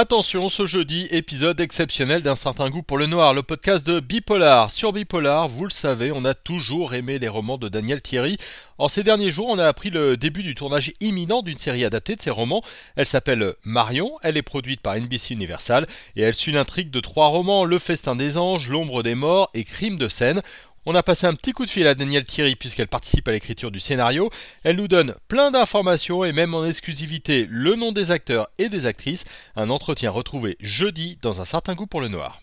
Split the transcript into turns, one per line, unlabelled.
Attention, ce jeudi, épisode exceptionnel d'un certain goût pour le noir, le podcast de Bipolar. Sur Bipolar, vous le savez, on a toujours aimé les romans de Daniel Thierry. En ces derniers jours, on a appris le début du tournage imminent d'une série adaptée de ses romans. Elle s'appelle Marion, elle est produite par NBC Universal et elle suit l'intrigue de trois romans, Le Festin des Anges, L'Ombre des Morts et Crime de scène. On a passé un petit coup de fil à Danielle Thierry puisqu'elle participe à l'écriture du scénario. Elle nous donne plein d'informations et même en exclusivité le nom des acteurs et des actrices. Un entretien retrouvé jeudi dans un certain goût pour le noir.